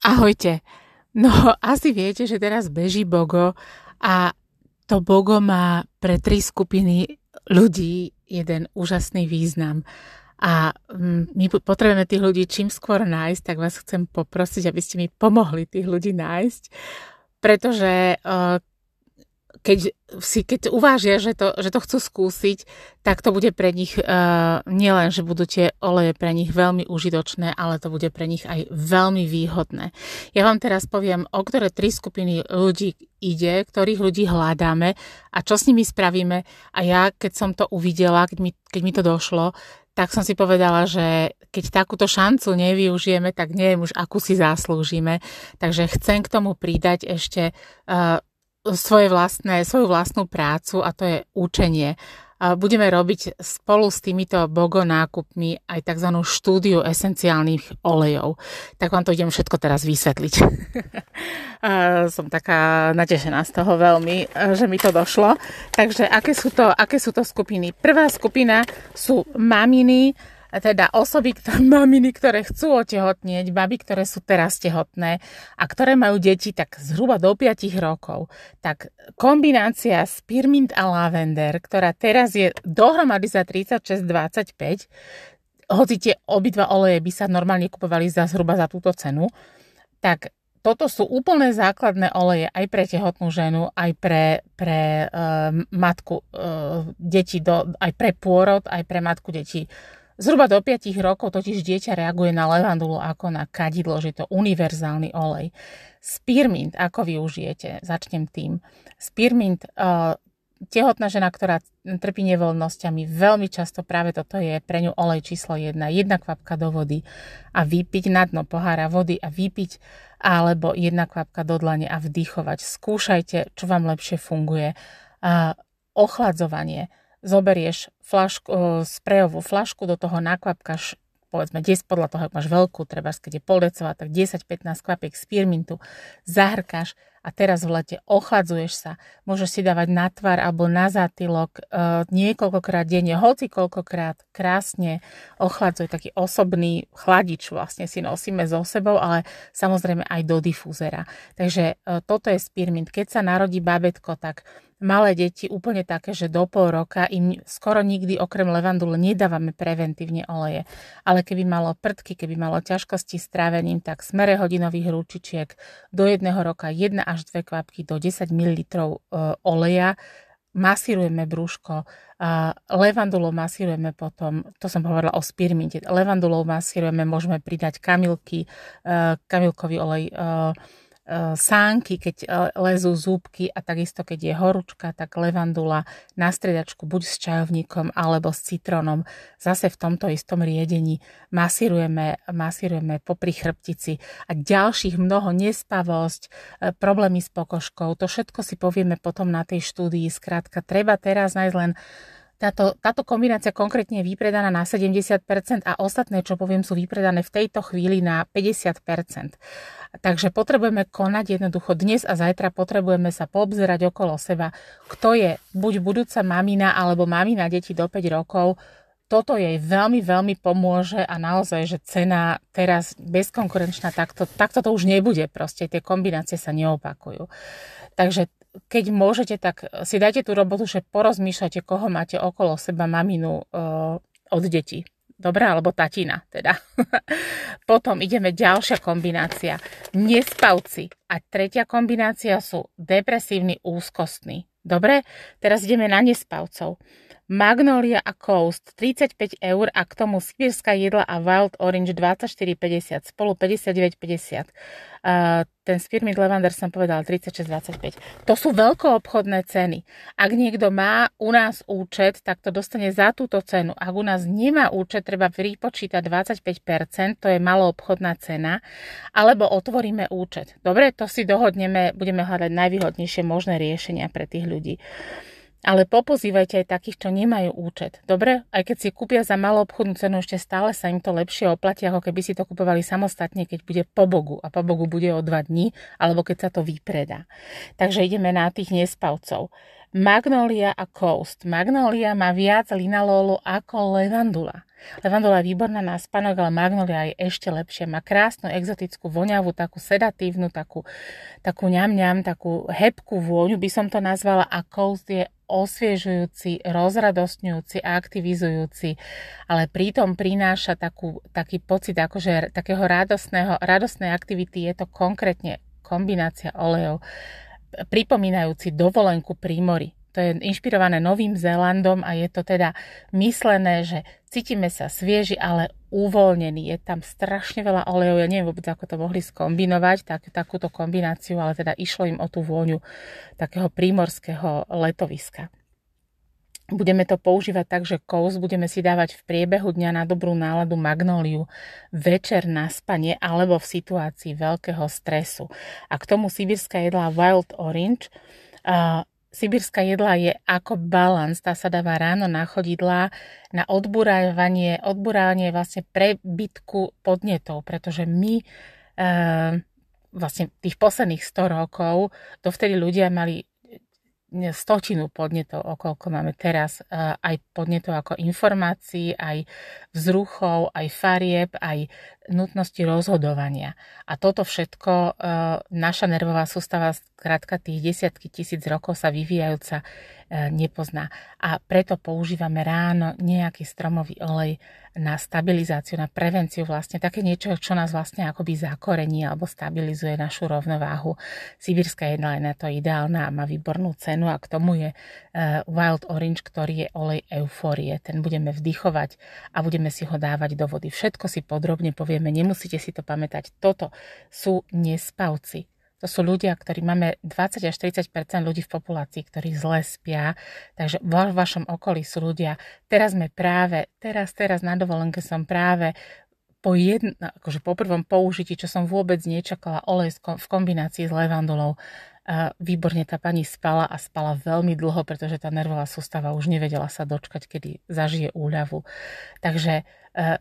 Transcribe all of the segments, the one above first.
Ahojte. No, asi viete, že teraz beží Bogo a to Bogo má pre tri skupiny ľudí jeden úžasný význam. A mm, my potrebujeme tých ľudí čím skôr nájsť, tak vás chcem poprosiť, aby ste mi pomohli tých ľudí nájsť, pretože uh, keď, si, keď uvážia, že to, že to chcú skúsiť, tak to bude pre nich uh, nielen, že budú tie oleje pre nich veľmi užitočné, ale to bude pre nich aj veľmi výhodné. Ja vám teraz poviem, o ktoré tri skupiny ľudí ide, ktorých ľudí hľadáme a čo s nimi spravíme. A ja, keď som to uvidela, keď mi, keď mi to došlo, tak som si povedala, že keď takúto šancu nevyužijeme, tak neviem už, akú si zaslúžime. Takže chcem k tomu pridať ešte uh, svoje vlastné, svoju vlastnú prácu a to je učenie. Budeme robiť spolu s týmito bogo nákupmi aj tzv. štúdiu esenciálnych olejov. Tak vám to idem všetko teraz vysvetliť. Som taká natešená z toho veľmi, že mi to došlo. Takže aké sú to, aké sú to skupiny? Prvá skupina sú maminy, teda osoby, ktoré, maminy, ktoré chcú otehotnieť, baby, ktoré sú teraz tehotné a ktoré majú deti tak zhruba do 5 rokov, tak kombinácia Spearmint a Lavender, ktorá teraz je dohromady za 36,25, hoci tie obidva oleje by sa normálne kupovali za zhruba za túto cenu, tak toto sú úplne základné oleje aj pre tehotnú ženu, aj pre, pre uh, matku uh, detí, do, aj pre pôrod, aj pre matku detí Zhruba do 5 rokov totiž dieťa reaguje na levandulu ako na kadidlo, že to univerzálny olej. Spearmint, ako využijete? Začnem tým. Spearmint, uh, tehotná žena, ktorá trpí nevoľnosťami, veľmi často práve toto je pre ňu olej číslo 1. Jedna kvapka do vody a vypiť na dno pohára vody a vypiť alebo jedna kvapka do dlane a vdychovať. Skúšajte, čo vám lepšie funguje. Uh, ochladzovanie zoberieš flašku, sprejovú flašku, do toho nakvapkaš povedzme 10 podľa toho, ak máš veľkú, treba keď je pol decová, tak 10-15 kvapiek spearmintu, zahrkáš a teraz v lete ochladzuješ sa. Môžeš si dávať na tvár alebo na zátylok e, niekoľkokrát denne, hoci koľkokrát krásne ochladzuje taký osobný chladič vlastne si nosíme so sebou, ale samozrejme aj do difúzera. Takže e, toto je spearmint. Keď sa narodí babetko, tak malé deti úplne také, že do pol roka im skoro nikdy okrem levandule nedávame preventívne oleje. Ale keby malo prdky, keby malo ťažkosti s trávením, tak smere hodinových rúčičiek do jedného roka 1 až 2 kvapky do 10 ml e, oleja masírujeme brúško, levandulou masírujeme potom, to som hovorila o spirminte, levandulou masírujeme, môžeme pridať kamilky, e, kamilkový olej, e, sánky, keď e, lezú zúbky a takisto keď je horúčka, tak levandula na stredačku buď s čajovníkom alebo s citrónom. Zase v tomto istom riedení masírujeme, masírujeme popri chrbtici a ďalších mnoho nespavosť, e, problémy s pokožkou. To všetko si povieme potom na tej štúdii. Skrátka, treba teraz nájsť len táto, táto kombinácia konkrétne je vypredaná na 70% a ostatné, čo poviem, sú vypredané v tejto chvíli na 50%. Takže potrebujeme konať jednoducho dnes a zajtra potrebujeme sa poobzerať okolo seba, kto je buď budúca mamina alebo mamina deti do 5 rokov, toto jej veľmi, veľmi pomôže a naozaj, že cena teraz bezkonkurenčná, takto, takto to už nebude proste, tie kombinácie sa neopakujú. Takže keď môžete, tak si dajte tú robotu, že porozmýšľate, koho máte okolo seba maminu uh, od detí. Dobre, alebo tatina teda. Potom ideme ďalšia kombinácia. Nespavci. A tretia kombinácia sú depresívny úzkostný. Dobre, teraz ideme na nespavcov. Magnolia a Coast 35 eur a k tomu sibírska jedla a Wild Orange 24,50 spolu 59,50. Uh, ten Spearmint Lavender som povedal 36,25. To sú veľkoobchodné ceny. Ak niekto má u nás účet, tak to dostane za túto cenu. Ak u nás nemá účet, treba vypočítať 25%, to je maloobchodná cena, alebo otvoríme účet. Dobre, to si dohodneme, budeme hľadať najvýhodnejšie možné riešenia pre tých ľudí. Ale popozývajte aj takých, čo nemajú účet. Dobre? Aj keď si kúpia za malú obchodnú cenu, ešte stále sa im to lepšie oplatí, ako keby si to kupovali samostatne, keď bude po Bogu. A po Bogu bude o dva dní, alebo keď sa to vypredá. Takže ideme na tých nespavcov. Magnolia a Coast. Magnolia má viac linalólu ako levandula. Levandula je výborná na spanok, ale magnolia je ešte lepšie. Má krásnu exotickú voňavú, takú sedatívnu, takú, takú ňam-ňam, takú hebkú vôňu by som to nazvala a Coast je osviežujúci, rozradostňujúci a aktivizujúci, ale pritom prináša takú, taký pocit akože takého radostného, radostnej aktivity. Je to konkrétne kombinácia olejov pripomínajúci dovolenku pri mori. To je inšpirované Novým Zélandom a je to teda myslené, že cítime sa svieži, ale uvoľnený. Je tam strašne veľa olejov, ja neviem vôbec, ako to mohli skombinovať, tak, takúto kombináciu, ale teda išlo im o tú vôňu takého prímorského letoviska. Budeme to používať tak, že kous budeme si dávať v priebehu dňa na dobrú náladu magnóliu večer na spanie alebo v situácii veľkého stresu. A k tomu sibirská jedlá Wild Orange. Sibirská jedla je ako balans, tá sa dáva ráno na chodidlá na odburávanie, odburávanie vlastne prebytku podnetov, pretože my uh, vlastne tých posledných 100 rokov, dovtedy ľudia mali stotinu podnetov, okolko máme teraz, eh, aj podnetov ako informácií, aj vzruchov, aj farieb, aj nutnosti rozhodovania. A toto všetko, eh, naša nervová sústava, skrátka tých desiatky tisíc rokov sa vyvíjajúca, eh, nepozná. A preto používame ráno nejaký stromový olej na stabilizáciu, na prevenciu vlastne, také niečo, čo nás vlastne akoby zakorení alebo stabilizuje našu rovnováhu. Sibírska jedna je na to ideálna a má výbornú cenu a k tomu je uh, Wild Orange, ktorý je olej eufórie. Ten budeme vdychovať a budeme si ho dávať do vody. Všetko si podrobne povieme, nemusíte si to pamätať. Toto sú nespavci to sú ľudia, ktorí máme 20 až 30% ľudí v populácii, ktorí zle spia. Takže vo vašom okolí sú ľudia. Teraz sme práve, teraz, teraz na dovolenke som práve po, jedn, akože po prvom použití, čo som vôbec nečakala, olej v kombinácii s levandulou. Výborne tá pani spala a spala veľmi dlho, pretože tá nervová sústava už nevedela sa dočkať, kedy zažije úľavu. Takže e,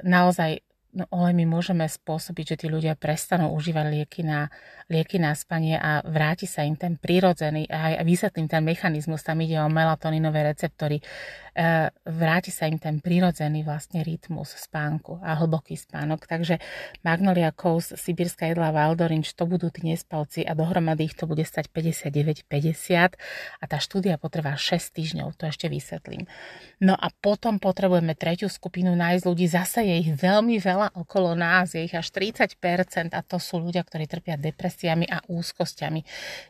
naozaj no, my môžeme spôsobiť, že tí ľudia prestanú užívať lieky na, lieky na spanie a vráti sa im ten prirodzený, aj vysvetlím ten mechanizmus, tam ide o melatoninové receptory, E, vráti sa im ten prirodzený vlastne rytmus spánku a hlboký spánok. Takže Magnolia Coast, Sibírska jedla Valdorinč, to budú tí nespalci a dohromady ich to bude stať 59,50 a tá štúdia potrvá 6 týždňov, to ešte vysvetlím. No a potom potrebujeme tretiu skupinu nájsť ľudí, zase je ich veľmi veľa okolo nás, je ich až 30% a to sú ľudia, ktorí trpia depresiami a úzkosťami,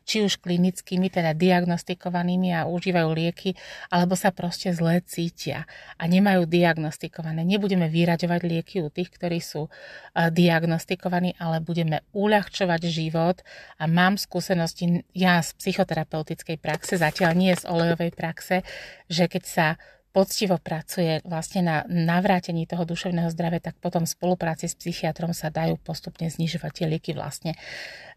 či už klinickými, teda diagnostikovanými a užívajú lieky, alebo sa proste zle cítia a nemajú diagnostikované. Nebudeme vyraďovať lieky u tých, ktorí sú eh, diagnostikovaní, ale budeme uľahčovať život a mám skúsenosti ja z psychoterapeutickej praxe, zatiaľ nie z olejovej praxe, že keď sa poctivo pracuje vlastne na navrátení toho duševného zdravia, tak potom v spolupráci s psychiatrom sa dajú postupne znižovať tie lieky vlastne.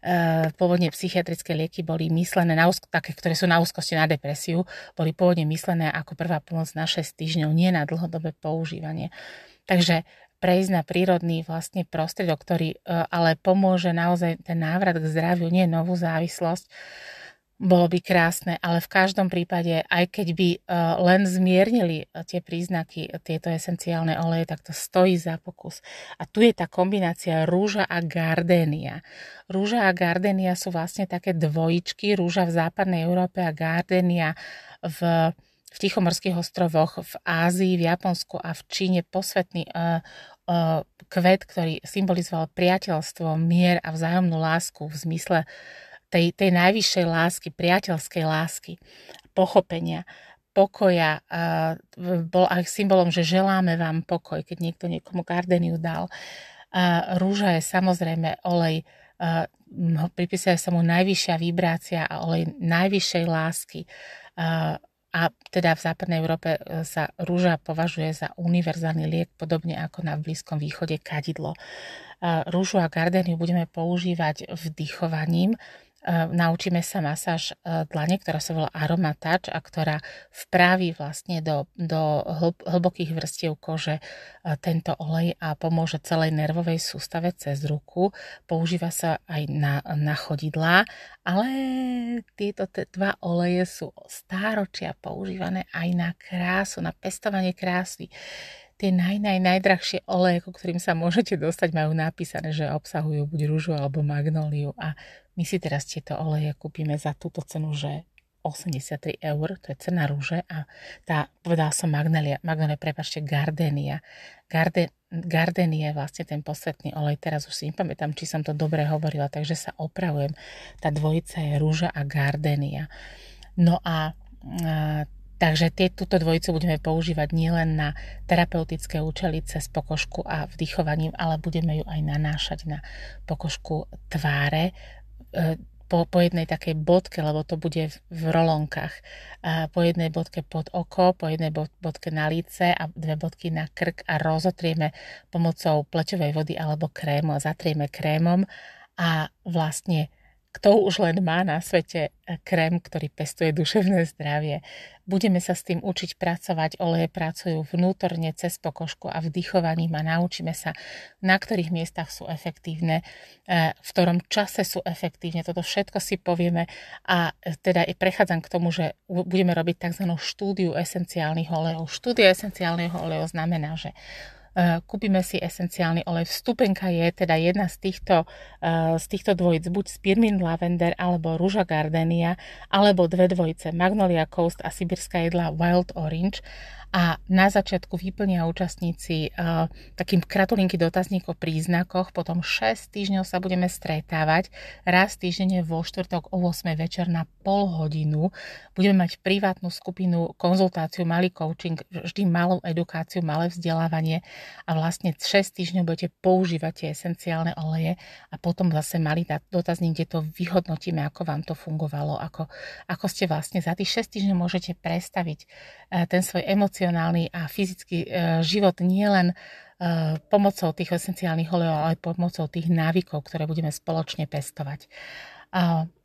E, pôvodne psychiatrické lieky boli myslené, na úzko, také, ktoré sú na úzkosti na depresiu, boli pôvodne myslené ako prvá pomoc na 6 týždňov, nie na dlhodobé používanie. Takže prejsť na prírodný vlastne prostriedok, ktorý e, ale pomôže naozaj ten návrat k zdraviu, nie novú závislosť, bolo by krásne, ale v každom prípade, aj keď by uh, len zmiernili uh, tie príznaky, uh, tieto esenciálne oleje, tak to stojí za pokus. A tu je tá kombinácia rúža a gardénia. Rúža a gardénia sú vlastne také dvojičky, rúža v západnej Európe a gardénia v, v Tichomorských ostrovoch, v Ázii, v Japonsku a v Číne posvetný uh, uh, kvet, ktorý symbolizoval priateľstvo, mier a vzájomnú lásku v zmysle tej, tej najvyššej lásky, priateľskej lásky, pochopenia, pokoja. Bol aj symbolom, že želáme vám pokoj, keď niekto niekomu gardeniu dal. Rúža je samozrejme olej, pripisuje sa mu najvyššia vibrácia a olej najvyššej lásky. A teda v západnej Európe e, sa rúža považuje za univerzálny liek, podobne ako na Blízkom východe kadidlo. Rúžu a gardeniu budeme používať vdychovaním naučíme sa masáž dlane, ktorá sa volá Aromatač a ktorá vpraví vlastne do, do hlbokých vrstiev kože tento olej a pomôže celej nervovej sústave cez ruku. Používa sa aj na, na chodidlá, ale tieto dva oleje sú stáročia používané aj na krásu, na pestovanie krásy tie naj, naj, najdrahšie oleje, ku ktorým sa môžete dostať, majú napísané, že obsahujú buď rúžu alebo magnóliu a my si teraz tieto oleje kúpime za túto cenu, že 83 eur, to je cena rúže a tá, povedala som magnolia, magnolia, prepačte, gardenia. Garde, gardenie je vlastne ten posvetný olej, teraz už si nepamätám, či som to dobre hovorila, takže sa opravujem. Tá dvojica je rúža a gardenia. No a, a Takže tie, túto dvojicu budeme používať nielen na terapeutické účely cez pokožku a vdychovaním, ale budeme ju aj nanášať na pokožku tváre po, po jednej takej bodke, lebo to bude v rolonkách. Po jednej bodke pod oko, po jednej bodke na líce a dve bodky na krk a rozotrieme pomocou pleťovej vody alebo krému a zatrieme krémom a vlastne kto už len má na svete eh, krém, ktorý pestuje duševné zdravie. Budeme sa s tým učiť pracovať. Oleje pracujú vnútorne cez pokožku a vdychovaním a naučíme sa, na ktorých miestach sú efektívne, eh, v ktorom čase sú efektívne. Toto všetko si povieme a eh, teda prechádzam k tomu, že budeme robiť tzv. štúdiu esenciálnych olejov. Štúdia esenciálnych olejov znamená, že kúpime si esenciálny olej. Vstupenka je teda jedna z týchto, eh, z týchto dvojic, buď Spearmint Lavender alebo Rúža Gardenia, alebo dve dvojice. Magnolia Coast a Sibirská jedla Wild Orange a na začiatku vyplnia účastníci uh, takým kratulinky dotazník o príznakoch, potom 6 týždňov sa budeme stretávať, raz týždenne vo štvrtok o 8 večer na pol hodinu. Budeme mať privátnu skupinu, konzultáciu, malý coaching, vždy malú edukáciu, malé vzdelávanie a vlastne 6 týždňov budete používať tie esenciálne oleje a potom zase malý dotazník, kde to vyhodnotíme, ako vám to fungovalo, ako, ako ste vlastne za tých 6 týždňov môžete prestaviť uh, ten svoj emocionálny emocionálny a fyzický e, život nielen e, pomocou tých esenciálnych olejov, ale aj pomocou tých návykov, ktoré budeme spoločne pestovať.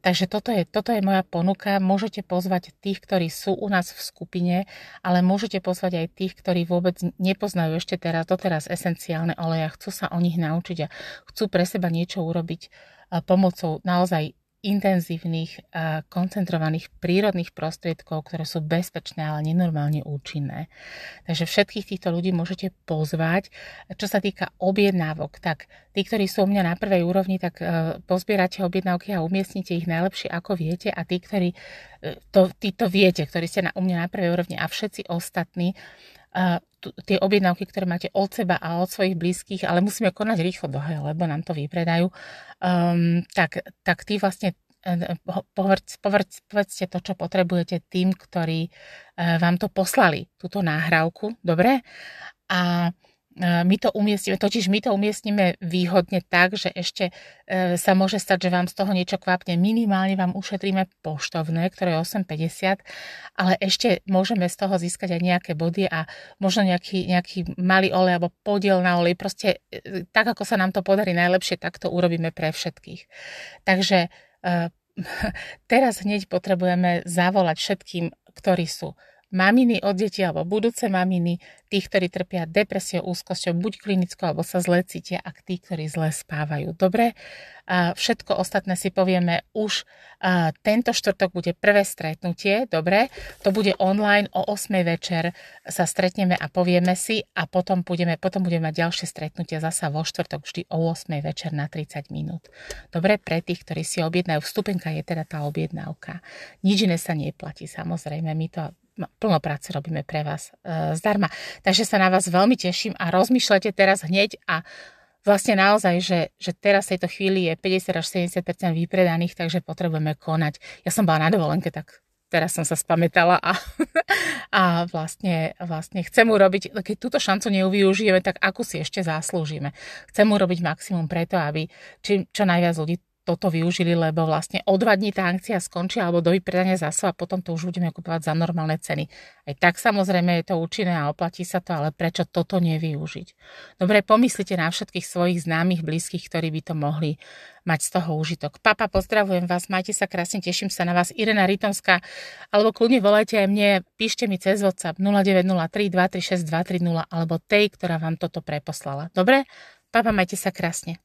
Takže toto je, toto je moja ponuka. Môžete pozvať tých, ktorí sú u nás v skupine, ale môžete pozvať aj tých, ktorí vôbec nepoznajú ešte teraz, doteraz esenciálne oleje a chcú sa o nich naučiť a chcú pre seba niečo urobiť pomocou naozaj intenzívnych, koncentrovaných prírodných prostriedkov, ktoré sú bezpečné, ale nenormálne účinné. Takže všetkých týchto ľudí môžete pozvať. Čo sa týka objednávok, tak tí, ktorí sú u mňa na prvej úrovni, tak e, pozbierate objednávky a umiestnite ich najlepšie, ako viete. A tí, ktorí e, to, tí to viete, ktorí ste na, u mňa na prvej úrovni a všetci ostatní, tie objednávky, ktoré máte od seba a od svojich blízkych, ale musíme konať rýchlo dohe, lebo nám to vypredajú, um, tak, tak tí vlastne povedz, povedz, povedzte to, čo potrebujete tým, ktorí vám to poslali, túto náhrávku, dobre? A my to umiestnime, totiž my to umiestnime výhodne tak, že ešte e, sa môže stať, že vám z toho niečo kvapne. Minimálne vám ušetríme poštovné, ktoré je 8,50, ale ešte môžeme z toho získať aj nejaké body a možno nejaký, nejaký malý olej alebo podiel na olej. Proste e, tak, ako sa nám to podarí najlepšie, tak to urobíme pre všetkých. Takže teraz hneď potrebujeme zavolať všetkým, ktorí sú maminy od detí alebo budúce maminy, tých, ktorí trpia depresiou, úzkosťou, buď klinickou, alebo sa zle cítia a tí, ktorí zle spávajú. Dobre, a všetko ostatné si povieme už a tento štvrtok bude prvé stretnutie, dobre, to bude online o 8 večer sa stretneme a povieme si a potom budeme, potom budeme mať ďalšie stretnutie zasa vo štvrtok vždy o 8 večer na 30 minút. Dobre, pre tých, ktorí si objednajú, vstupenka je teda tá objednávka. Nič iné sa neplatí, samozrejme, my to plno práce robíme pre vás e, zdarma. Takže sa na vás veľmi teším a rozmýšľate teraz hneď a vlastne naozaj, že, že teraz v tejto chvíli je 50 až 70% vypredaných, takže potrebujeme konať. Ja som bola na dovolenke, tak teraz som sa spamätala a, a vlastne, vlastne chcem urobiť, keď túto šancu neuvyužijeme, tak akú si ešte zaslúžime. Chcem urobiť maximum preto, aby či, čo najviac ľudí toto využili, lebo vlastne o dva dní tá akcia skončí alebo do vypredania zásob a potom to už budeme kupovať za normálne ceny. Aj tak samozrejme je to účinné a oplatí sa to, ale prečo toto nevyužiť? Dobre, pomyslite na všetkých svojich známych, blízkych, ktorí by to mohli mať z toho užitok. Papa, pozdravujem vás, majte sa krásne, teším sa na vás. Irena Rytomská, alebo kľudne volajte aj mne, píšte mi cez WhatsApp 0903 236 230 alebo tej, ktorá vám toto preposlala. Dobre? Papa, majte sa krásne.